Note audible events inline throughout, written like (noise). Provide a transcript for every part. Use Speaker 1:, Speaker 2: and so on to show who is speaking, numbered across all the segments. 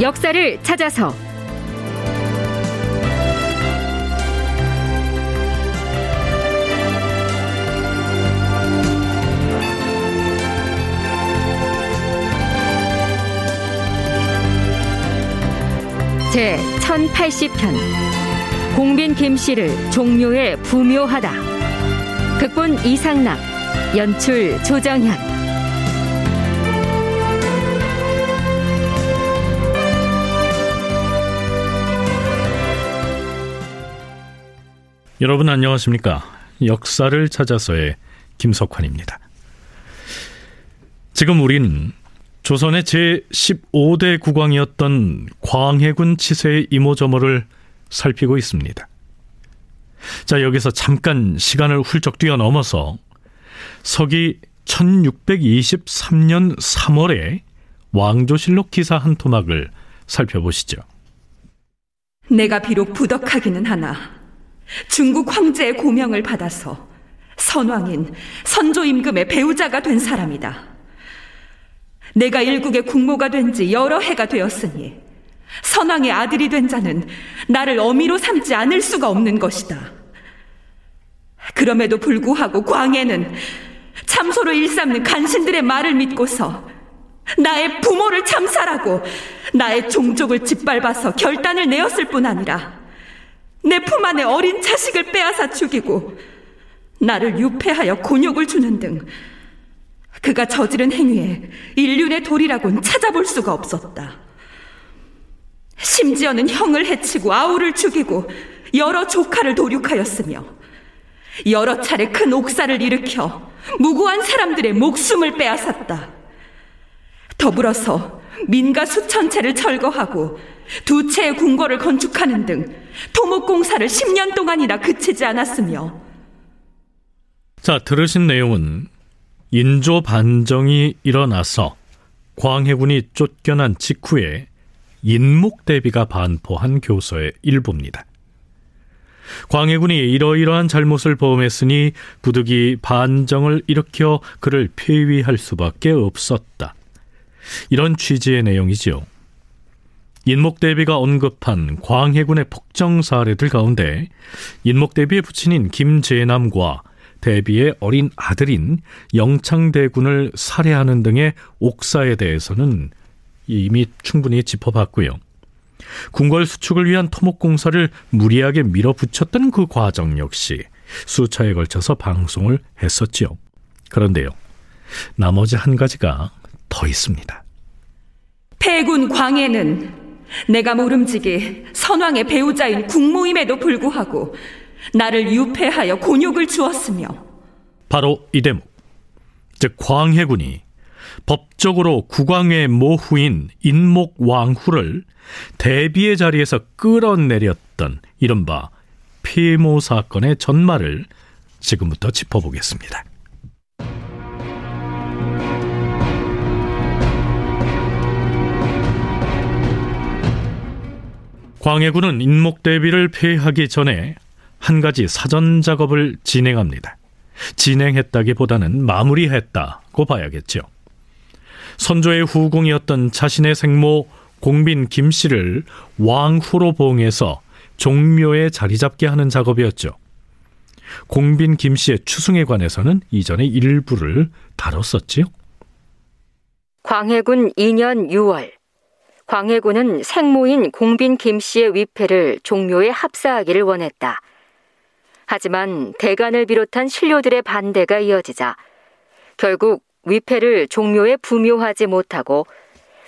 Speaker 1: 역사를 찾아서. 제 1080편. 공빈 김씨를 종묘에 부묘하다. 극본 이상락 연출 조정현
Speaker 2: 여러분 안녕하십니까? 역사를 찾아서의 김석환입니다. 지금 우리는 조선의 제15대 국왕이었던 광해군 치세의 이모저모를 살피고 있습니다. 자, 여기서 잠깐 시간을 훌쩍 뛰어넘어서 서기 1623년 3월에 왕조실록 기사 한 토막을 살펴보시죠.
Speaker 3: 내가 비록 부덕하기는 하나 중국 황제의 고명을 받아서 선왕인 선조 임금의 배우자가 된 사람이다. 내가 일국의 국모가 된 지 여러 해가 되었으니 선왕의 아들이 된 자는 나를 어미로 삼지 않을 수가 없는 것이다. 그럼에도 불구하고 광해는 참소로 일삼는 간신들의 말을 믿고서 나의 부모를 참살하고 나의 종족을 짓밟아서 결단을 내었을 뿐 아니라 내 품 안에 어린 자식을 빼앗아 죽이고 나를 유폐하여 곤욕을 주는 등 그가 저지른 행위에 인륜의 도리라곤 찾아볼 수가 없었다. 심지어는 형을 해치고 아우를 죽이고 여러 조카를 도륙하였으며 여러 차례 큰 옥사를 일으켜 무고한 사람들의 목숨을 빼앗았다. 더불어서 민가 수천 채를 철거하고 두 채의 궁궐을 건축하는 등 토목공사를 10년 동안이나 그치지 않았으며
Speaker 2: 자, 들으신 내용은 인조 반정이 일어나서 광해군이 쫓겨난 직후에 인목대비가 반포한 교서의 일부입니다. 광해군이 이러이러한 잘못을 범했으니 부득이 반정을 일으켜 그를 폐위할 수밖에 없었다. 이런 취지의 내용이지요. 인목대비가 언급한 광해군의 폭정 사례들 가운데 인목대비의 부친인 김재남과 대비의 어린 아들인 영창대군을 살해하는 등의 옥사에 대해서는 이미 충분히 짚어봤고요. 궁궐 수축을 위한 토목공사를 무리하게 밀어붙였던 그 과정 역시 수차에 걸쳐서 방송을 했었지요. 그런데요, 나머지 한 가지가 더 있습니다.
Speaker 3: 폐군 광해는 내가 모름지기 선왕의 배우자인 국모임에도 불구하고 나를 유폐하여 곤욕을 주었으며
Speaker 2: 바로 이 대목 즉 광해군이 법적으로 국왕의 모후인 인목 왕후를 대비의 자리에서 끌어내렸던 이른바 피모 사건의 전말을 지금부터 짚어보겠습니다. 광해군은 인목대비를 폐하기 전에 한 가지 사전 작업을 진행합니다. 진행했다기보다는 마무리했다고 봐야겠죠. 선조의 후궁이었던 자신의 생모 공빈 김 씨를 왕후로 봉해서 종묘에 자리 잡게 하는 작업이었죠. 공빈 김 씨의 추승에 관해서는 이전에 일부를 다뤘었지요.
Speaker 1: 광해군 2년 6월 광해군은 생모인 공빈 김 씨의 위패를 종묘에 합사하기를 원했다. 하지만 대간을 비롯한 신료들의 반대가 이어지자 결국 위패를 종묘에 부묘하지 못하고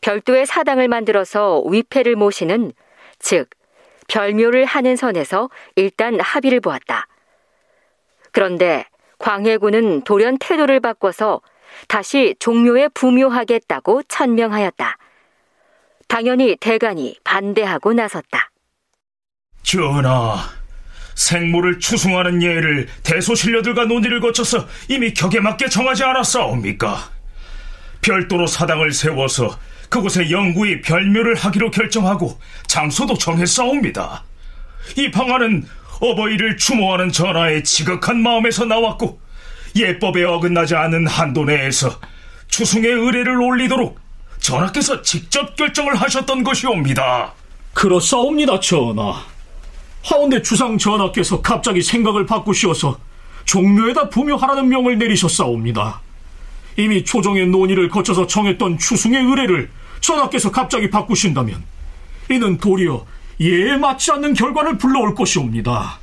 Speaker 1: 별도의 사당을 만들어서 위패를 모시는 즉 별묘를 하는 선에서 일단 합의를 보았다. 그런데 광해군은 돌연 태도를 바꿔서 다시 종묘에 부묘하겠다고 천명하였다. 당연히 대간이 반대하고 나섰다.
Speaker 4: 전하, 생모를 추승하는 예를 대소신료들과 논의를 거쳐서 이미 격에 맞게 정하지 않았사옵니까? 별도로 사당을 세워서 그곳에 영구히 별묘를 하기로 결정하고 장소도 정했사옵니다. 이 방안은 어버이를 추모하는 전하의 지극한 마음에서 나왔고 예법에 어긋나지 않은 한도 내에서 추승의 의뢰를 올리도록 전하께서 직접 결정을 하셨던 것이옵니다.
Speaker 5: 그렇사옵니다, 전하. 하운데 주상 전하께서 갑자기 생각을 바꾸시어서 종묘에다 부묘하라는 명을 내리셨사옵니다. 이미 초종의 논의를 거쳐서 정했던 추승의 의뢰를 전하께서 갑자기 바꾸신다면 이는 도리어 예에 맞지 않는 결과를 불러올 것이옵니다.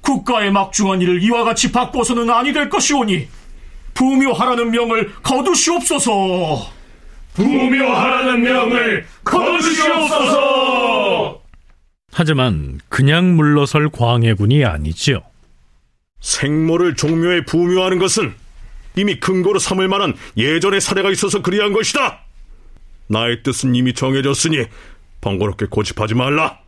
Speaker 5: 국가의 막중한 일을 이와 같이 바꿔서는 아니 될 것이오니 부묘하라는 명을 거두시옵소서.
Speaker 4: 부묘하라는 명을 거두시옵소서.
Speaker 2: 하지만 그냥 물러설 광해군이 아니지요.
Speaker 6: 생모를 종묘에 부묘하는 것은 이미 근거로 삼을 만한 예전의 사례가 있어서 그리한 것이다. 나의 뜻은 이미 정해졌으니 번거롭게 고집하지 말라.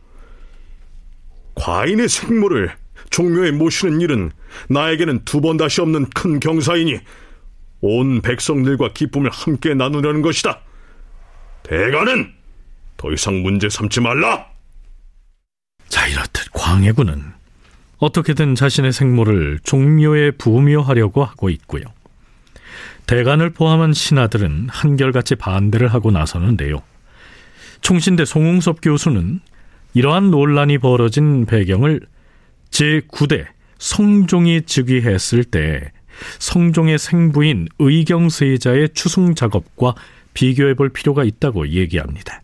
Speaker 6: 과인의 생모를 종묘에 모시는 일은 나에게는 두 번 다시 없는 큰 경사이니 온 백성들과 기쁨을 함께 나누려는 것이다. 대가는 더 이상 문제 삼지 말라.
Speaker 2: 자, 이렇듯 광해군은 어떻게든 자신의 생모를 종묘에 부묘하려고 하고 있고요. 대간을 포함한 신하들은 한결같이 반대를 하고 나서는데요. 총신대 송웅섭 교수는 이러한 논란이 벌어진 배경을 제9대 성종이 즉위했을 때 성종의 생부인 의경세자의 추승 작업과 비교해 볼 필요가 있다고 얘기합니다.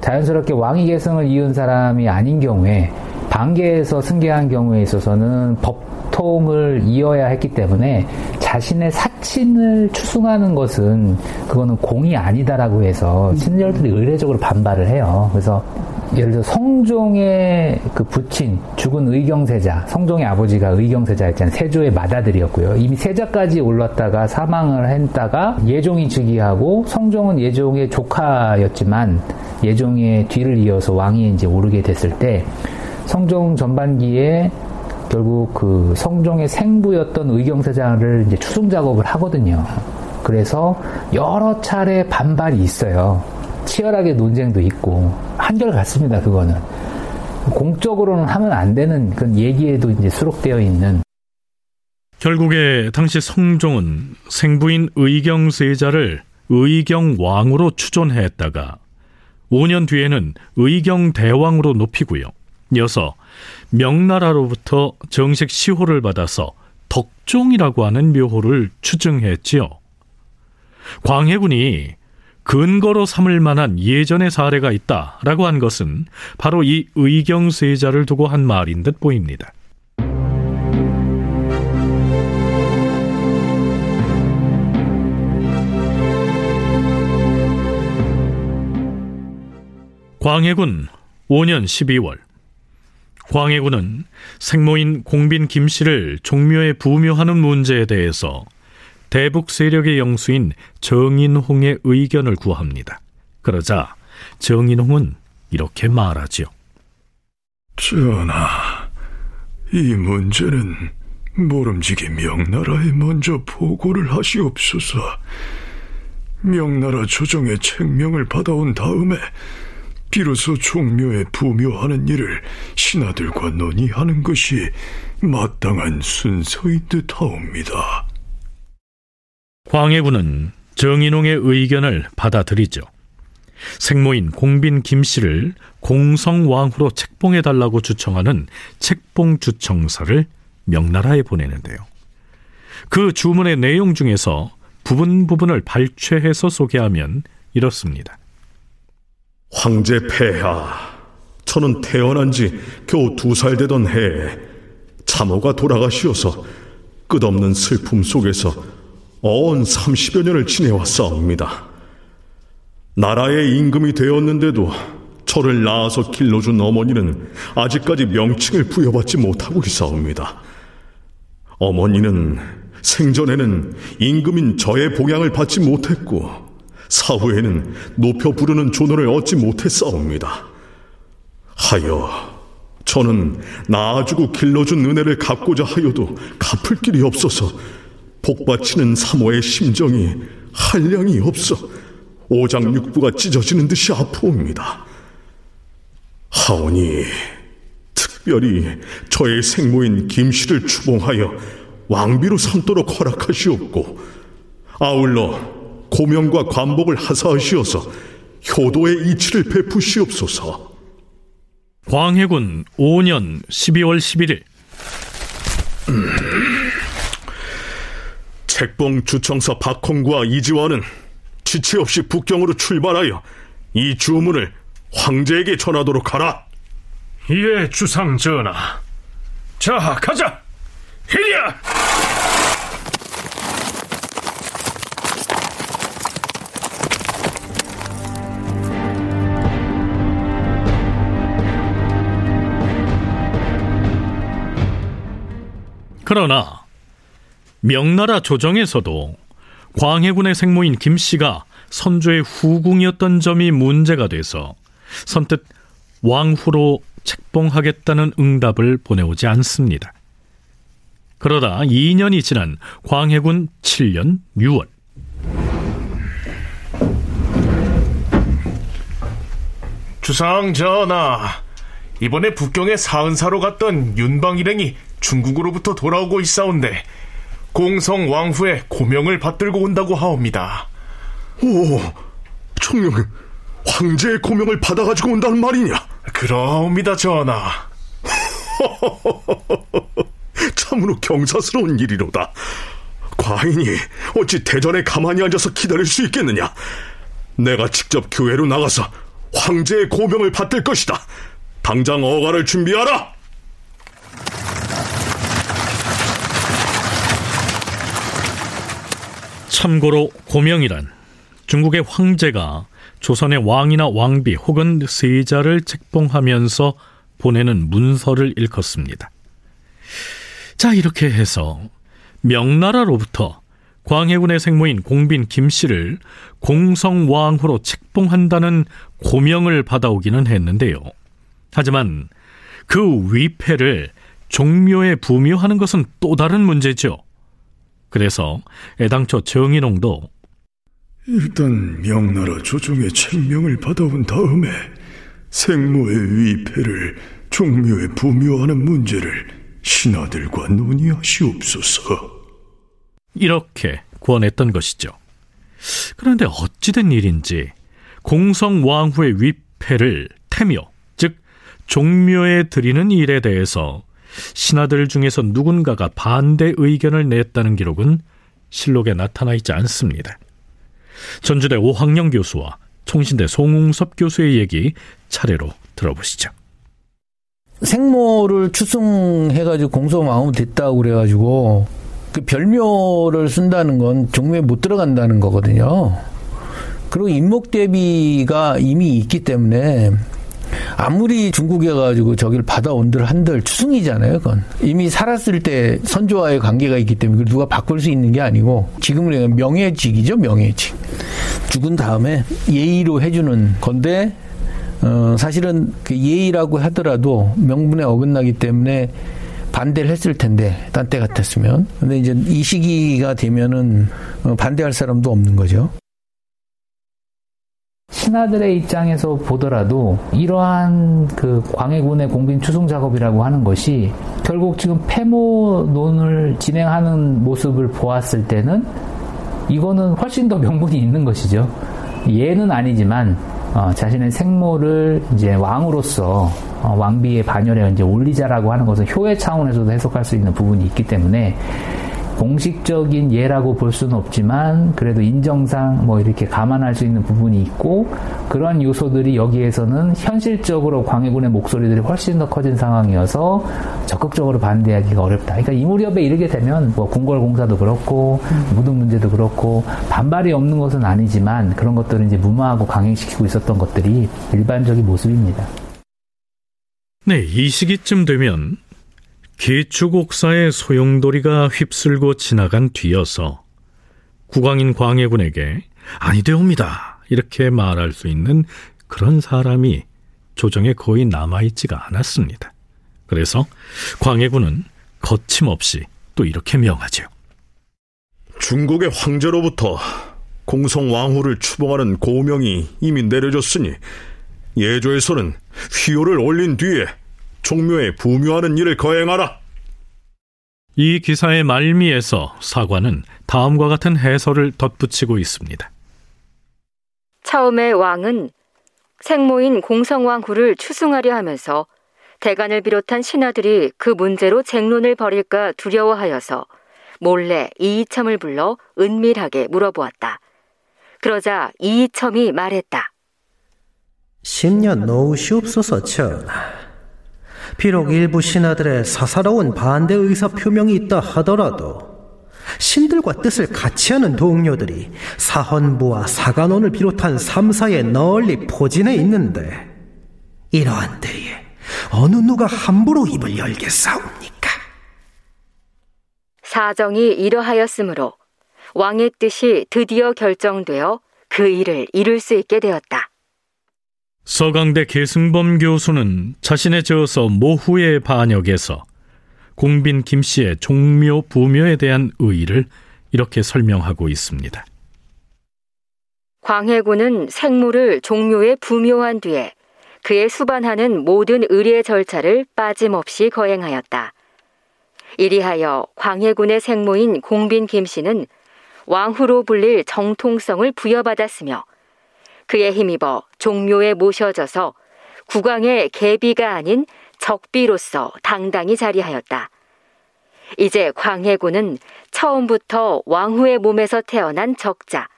Speaker 7: 자연스럽게 왕위 계승을 이은 사람이 아닌 경우에 반계에서 승계한 경우에 있어서는 법통을 이어야 했기 때문에 자신의 사친을 추승하는 것은 그거는 공이 아니다라고 해서 신열들이 의례적으로 반발을 해요. 그래서 예를 들어 성종의 그 부친 죽은 의경세자 성종의 아버지가 의경세자였잖아요 세조의 맏아들이었고요 이미 세자까지 올랐다가 사망을 했다가 예종이 즉위하고 성종은 예종의 조카였지만 예종의 뒤를 이어서 왕위에 이제 오르게 됐을 때 성종 전반기에 결국 그 성종의 생부였던 의경세자를 이제 추승 작업을 하거든요. 그래서 여러 차례 반발이 있어요. 치열하게 논쟁도 있고 한결 같습니다. 그거는 공적으로는 하면 안 되는 그런 얘기에도 이제 수록되어 있는.
Speaker 2: 결국에 당시 성종은 생부인 의경 세자를 의경 왕으로 추존했다가 5년 뒤에는 의경 대왕으로 높이고요. 이어서 명나라로부터 정식 시호를 받아서 덕종이라고 하는 묘호를 추증했지요. 광해군이 근거로 삼을 만한 예전의 사례가 있다라고 한 것은 바로 이 의경세자를 두고 한 말인 듯 보입니다. 광해군 5년 12월 광해군은 생모인 공빈 김씨를 종묘에 부묘하는 문제에 대해서 대북 세력의 영수인 정인홍의 의견을 구합니다. 그러자 정인홍은 이렇게 말하지요.
Speaker 8: 전하, 이 문제는 모름지기 명나라에 먼저 보고를 하시옵소서. 명나라 조정의 책명을 받아온 다음에 비로소 종묘에 부묘하는 일을 신하들과 논의하는 것이 마땅한 순서인 듯하옵니다.
Speaker 2: 광해군은 정인홍의 의견을 받아들이죠. 생모인 공빈 김씨를 공성왕후로 책봉해달라고 주청하는 책봉 주청서를 명나라에 보내는데요. 그 주문의 내용 중에서 부분 부분을 발췌해서 소개하면 이렇습니다.
Speaker 6: 황제 폐하, 저는 태어난 지 겨우 두 살 되던 해에 참호가 돌아가시어서 끝없는 슬픔 속에서 어언 30여 년을 지내왔사옵니다. 나라의 임금이 되었는데도 저를 낳아서 길러준 어머니는 아직까지 명칭을 부여받지 못하고 있사옵니다. 어머니는 생전에는 임금인 저의 봉양을 받지 못했고 사후에는 높여 부르는 존호를 얻지 못했사옵니다. 하여 저는 낳아주고 길러준 은혜를 갚고자 하여도 갚을 길이 없어서 복받치는 사모의 심정이 한량이 없어 오장육부가 찢어지는 듯이 아프옵니다. 하오니 특별히 저의 생모인 김씨를 추봉하여 왕비로 삼도록 허락하시옵고 아울러 고명과 관복을 하사하시어서 효도의 이치를 베푸시옵소서.
Speaker 2: 광해군 5년 12월 11일
Speaker 6: 음. 책봉 주청서 박홍구와 이지화는 지체 없이 북경으로 출발하여 이 주문을 황제에게 전하도록 하라.
Speaker 4: 예, 주상 전하. 자, 가자. 히리야.
Speaker 2: 그러나 명나라 조정에서도 광해군의 생모인 김씨가 선조의 후궁이었던 점이 문제가 돼서 선뜻 왕후로 책봉하겠다는 응답을 보내오지 않습니다. 그러다 2년이 지난 광해군 7년 6월
Speaker 9: 주상 전하, 이번에 북경에 사은사로 갔던 윤방 일행이 중국으로부터 돌아오고 있사온데 공성 왕후의 고명을 받들고 온다고 하옵니다.
Speaker 6: 오, 청룡 황제의 고명을 받아가지고 온다는 말이냐?
Speaker 9: 그러옵니다, 전하. (laughs)
Speaker 6: 참으로 경사스러운 일이로다. 과인이 어찌 대전에 가만히 앉아서 기다릴 수 있겠느냐? 내가 직접 교회로 나가서 황제의 고명을 받들 것이다. 당장 어가를 준비하라.
Speaker 2: 참고로 고명이란 중국의 황제가 조선의 왕이나 왕비 혹은 세자를 책봉하면서 보내는 문서를 일컫습니다. 자, 이렇게 해서 명나라로부터 광해군의 생모인 공빈 김씨를 공성왕후로 책봉한다는 고명을 받아오기는 했는데요. 하지만 그 위패를 종묘에 부묘하는 것은 또 다른 문제죠. 그래서 애당초 정인홍도
Speaker 8: 일단 명나라 조정의 책명을 받아온 다음에 생모의 위패를 종묘에 부묘하는 문제를 신하들과 논의하시옵소서.
Speaker 2: 이렇게 권했던 것이죠. 그런데 어찌된 일인지 공성 왕후의 위패를 태묘, 즉 종묘에 드리는 일에 대해서 신하들 중에서 누군가가 반대 의견을 냈다는 기록은 실록에 나타나 있지 않습니다. 전주대 오학령 교수와 총신대 송웅섭 교수의 얘기 차례로 들어보시죠.
Speaker 10: 생모를 추승해가지고 공소마음 됐다고 그래가지고 그 별묘를 쓴다는 건 종묘에 못 들어간다는 거거든요. 그리고 인목 대비가 이미 있기 때문에 아무리 중국에 가지고 저기를 받아온들 한들 추승이잖아요, 그건. 이미 살았을 때 선조와의 관계가 있기 때문에 그걸 누가 바꿀 수 있는 게 아니고 지금은 명예직이죠, 명예직. 죽은 다음에 예의로 해주는 건데 어, 사실은 그 예의라고 하더라도 명분에 어긋나기 때문에 반대를 했을 텐데 딴 때 같았으면 근데 이제 이 시기가 되면은 어, 반대할 사람도 없는 거죠.
Speaker 7: 신하들의 입장에서 보더라도 이러한 그 광해군의 공빈 추승 작업이라고 하는 것이 결국 지금 폐모론을 진행하는 모습을 보았을 때는 이거는 훨씬 더 명분이 있는 것이죠. 예는 아니지만 어, 자신의 생모를 이제 왕으로서 어, 왕비의 반열에 이제 올리자라고 하는 것은 효의 차원에서도 해석할 수 있는 부분이 있기 때문에 공식적인 예라고 볼 수는 없지만 그래도 인정상 뭐 이렇게 감안할 수 있는 부분이 있고 그런 요소들이 여기에서는 현실적으로 광해군의 목소리들이 훨씬 더 커진 상황이어서 적극적으로 반대하기가 어렵다. 그러니까 이 무렵에 이르게 되면 뭐 궁궐공사도 그렇고 무등 문제도 그렇고 반발이 없는 것은 아니지만 그런 것들을 이제 무마하고 강행시키고 있었던 것들이 일반적인 모습입니다.
Speaker 2: 네, 이 시기쯤 되면 개축옥사의 소용돌이가 휩쓸고 지나간 뒤여서 국왕인 광해군에게 아니되옵니다. 이렇게 말할 수 있는 그런 사람이 조정에 거의 남아있지가 않았습니다. 그래서 광해군은 거침없이 또 이렇게 명하죠.
Speaker 6: 중국의 황제로부터 공성 왕후를 추봉하는 고명이 이미 내려졌으니 예조에서는 휘호를 올린 뒤에 종묘에 부묘하는 일을 거행하라.
Speaker 2: 이 기사의 말미에서 사관은 다음과 같은 해설을 덧붙이고 있습니다.
Speaker 1: 처음에 왕은 생모인 공성왕후를 추승하려 하면서 대간을 비롯한 신하들이 그 문제로 쟁론을 벌일까 두려워하여서 몰래 이이첨을 불러 은밀하게 물어보았다. 그러자 이이첨이 말했다.
Speaker 11: 심년 놓으시옵소서 전하. 비록 일부 신하들의 사사로운 반대 의사 표명이 있다 하더라도 신들과 뜻을 같이 하는 동료들이 사헌부와 사간원을 비롯한 삼사에 널리 포진해 있는데 이러한 때에 어느 누가 함부로 입을 열겠사옵니까?
Speaker 1: 사정이 이러하였으므로 왕의 뜻이 드디어 결정되어 그 일을 이룰 수 있게 되었다.
Speaker 2: 서강대 계승범 교수는 자신의 저서 모후의 반역에서 공빈 김 씨의 종묘 부묘에 대한 의의를 이렇게 설명하고 있습니다.
Speaker 1: 광해군은 생물을 종묘에 부묘한 뒤에 그에 수반하는 모든 의례 절차를 빠짐없이 거행하였다. 이리하여 광해군의 생모인 공빈 김 씨는 왕후로 불릴 정통성을 부여받았으며 그에 힘입어 종묘에 모셔져서 국왕의 계비가 아닌 적비로서 당당히 자리하였다. 이제 광해군은 처음부터 왕후의 몸에서 태어난 적자,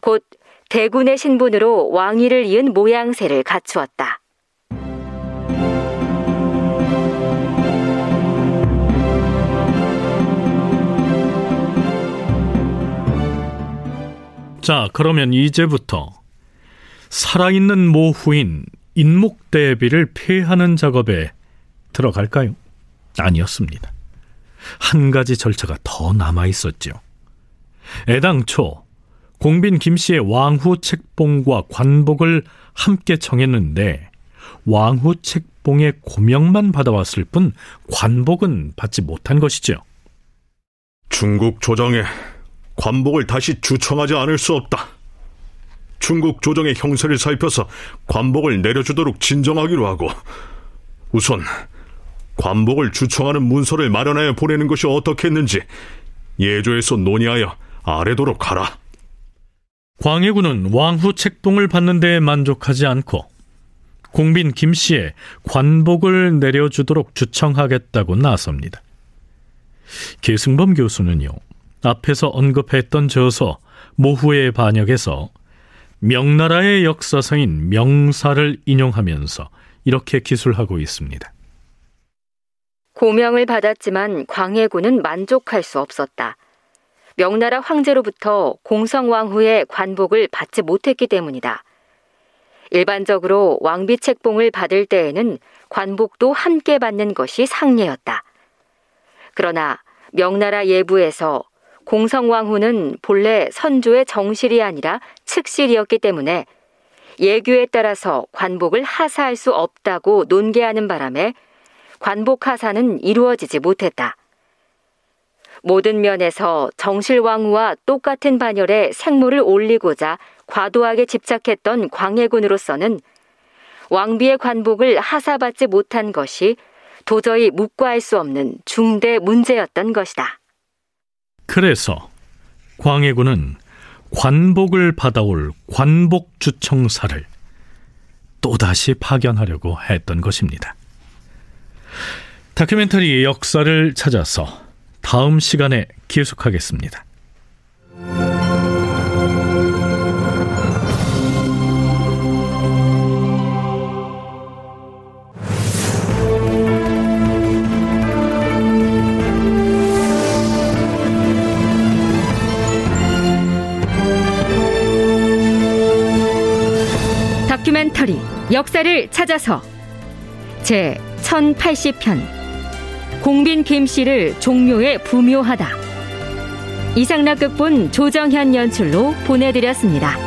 Speaker 1: 곧 대군의 신분으로 왕위를 이은 모양새를 갖추었다.
Speaker 2: 자, 그러면 이제부터 살아있는 모후인 인목대비를 폐하는 작업에 들어갈까요? 아니었습니다. 한 가지 절차가 더 남아 있었죠. 애당초 공빈 김 씨의 왕후 책봉과 관복을 함께 청했는데 왕후 책봉의 고명만 받아왔을 뿐 관복은 받지 못한 것이죠.
Speaker 6: 중국 조정에 관복을 다시 주청하지 않을 수 없다. 중국 조정의 형세를 살펴서 관복을 내려주도록 진정하기로 하고 우선 관복을 주청하는 문서를 마련하여 보내는 것이 어떻겠는지 예조에서 논의하여 아래도록 하라.
Speaker 2: 광해군은 왕후 책봉을 받는 데 만족하지 않고 공빈 김 씨의 관복을 내려주도록 주청하겠다고 나섭니다. 계승범 교수는요, 앞에서 언급했던 저서 모후의 반역에서 명나라의 역사서인 명사를 인용하면서 이렇게 기술하고 있습니다.
Speaker 1: 고명을 받았지만 광해군은 만족할 수 없었다. 명나라 황제로부터 공성왕후의 관복을 받지 못했기 때문이다. 일반적으로 왕비 책봉을 받을 때에는 관복도 함께 받는 것이 상례였다. 그러나 명나라 예부에서 공성왕후는 본래 선조의 정실이 아니라 측실이었기 때문에 예규에 따라서 관복을 하사할 수 없다고 논계하는 바람에 관복 하사는 이루어지지 못했다. 모든 면에서 정실왕후와 똑같은 반열에 생모를 올리고자 과도하게 집착했던 광해군으로서는 왕비의 관복을 하사받지 못한 것이 도저히 묵과할 수 없는 중대 문제였던 것이다.
Speaker 2: 그래서 광해군은 관복을 받아올 관복주청사를 또다시 파견하려고 했던 것입니다. 다큐멘터리의 역사를 찾아서 다음 시간에 계속하겠습니다.
Speaker 1: 다큐멘터리 역사를 찾아서 제 1080편 공빈 김씨를 종묘에 부묘하다 이상락 극본 조정현 연출로 보내드렸습니다.